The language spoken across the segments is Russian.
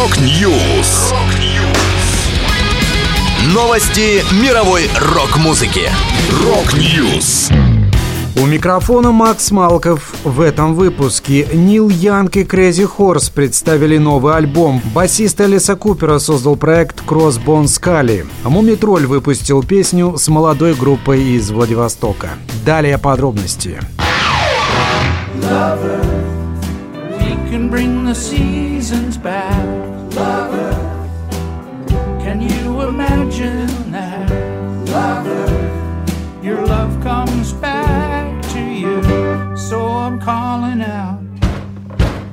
Rock News. Новости мировой рок-музыки. Rock News. У микрофона Макс Малков. В этом выпуске Нил Янг и Crazy Horse представили новый альбом. Басист Элиса Купера создал проект Crossbone Skully. А Мумий Тролль выпустил песню с молодой группой из Владивостока. Далее подробности. Lover, we can bring the seasons back. Lover, can you imagine that? Lover, your love comes back to you. So I'm calling out,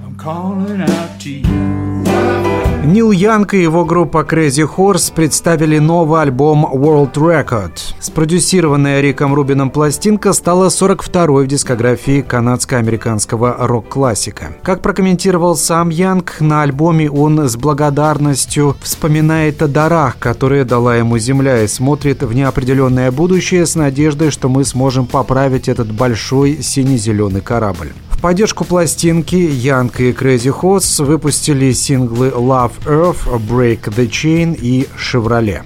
I'm calling out to you. Нил Янг и его группа Crazy Horse представили новый альбом World Record. Спродюсированная Риком Рубином пластинка стала 42-й в дискографии канадско-американского рок-классика. Как прокомментировал сам Янг, на альбоме он с благодарностью вспоминает о дарах, которые дала ему Земля, и смотрит в неопределенное будущее с надеждой, что мы сможем поправить этот большой сине-зеленый корабль. В поддержку пластинки Янг и Crazy Horse выпустили синглы Love Earth, Break the Chain и Chevrolet.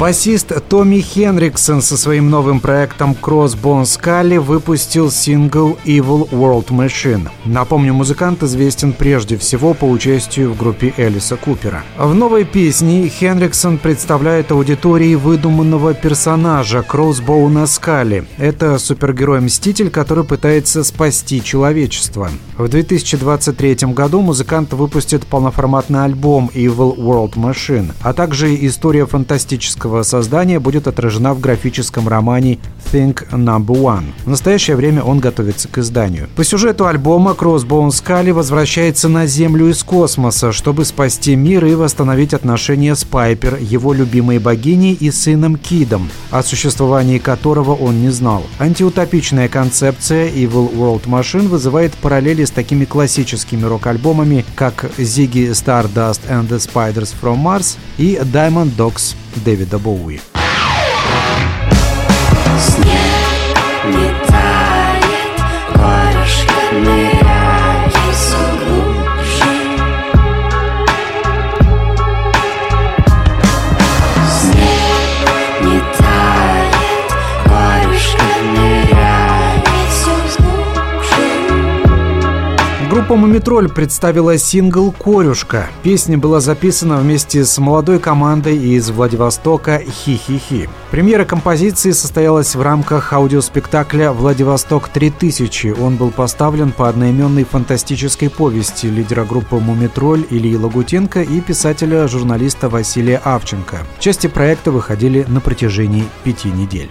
Басист Томми Хенриксон со своим новым проектом Crossbone Scully выпустил сингл Evil World Machine. Напомню, музыкант известен прежде всего по участию в группе Элиса Купера. В новой песне Хенриксон представляет аудитории выдуманного персонажа Crossbone Scully. Это супергерой-мститель, который пытается спасти человечество. В 2023 году музыкант выпустит полноформатный альбом Evil World Machine, а также история фантастического этого создания будет отражена в графическом романе Think Number One. В настоящее время он готовится к изданию. По сюжету альбома Crossbone Scully возвращается на Землю из космоса, чтобы спасти мир и восстановить отношения с Пайпер, его любимой богиней и сыном Кидом, о существовании которого он не знал. Антиутопичная концепция Evil World Machine вызывает параллели с такими классическими рок-альбомами, как Ziggy Stardust and the Spiders from Mars и Diamond Dogs Дэвида Боуи. Группа «Мумитроль» представила сингл «Корюшка». Песня была записана вместе с молодой командой из Владивостока «Хи-хи-хи». Премьера композиции состоялась в рамках аудиоспектакля «Владивосток 3000». Он был поставлен по одноименной фантастической повести лидера группы «Мумитроль» Ильи Лагутенко и писателя-журналиста Василия Авченко. Части проекта выходили на протяжении пяти недель.